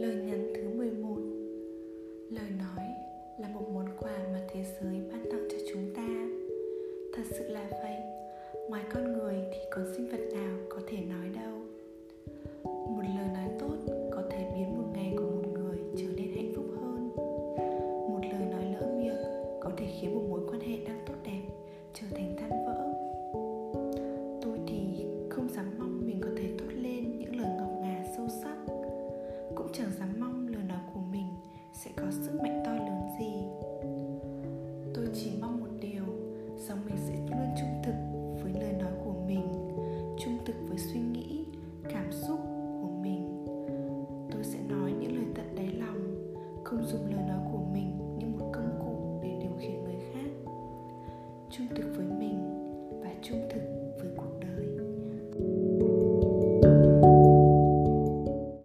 Lời nhắn thứ 11 Lời nói là một món quà mà thế giới ban tặng cho chúng ta. Thật sự là vậy. Ngoài con người thì còn sinh vật nào có thể nói chẳng dám mong lời nói của mình sẽ có sức mạnh to lớn gì? Tôi chỉ mong một điều rằng mình sẽ luôn trung thực với lời nói của mình, trung thực với suy nghĩ, cảm xúc của mình. Tôi sẽ nói những lời tận đáy lòng, không dùng lời nói của mình như một công cụ để điều khiển người khác. Trung thực với mình và trung thực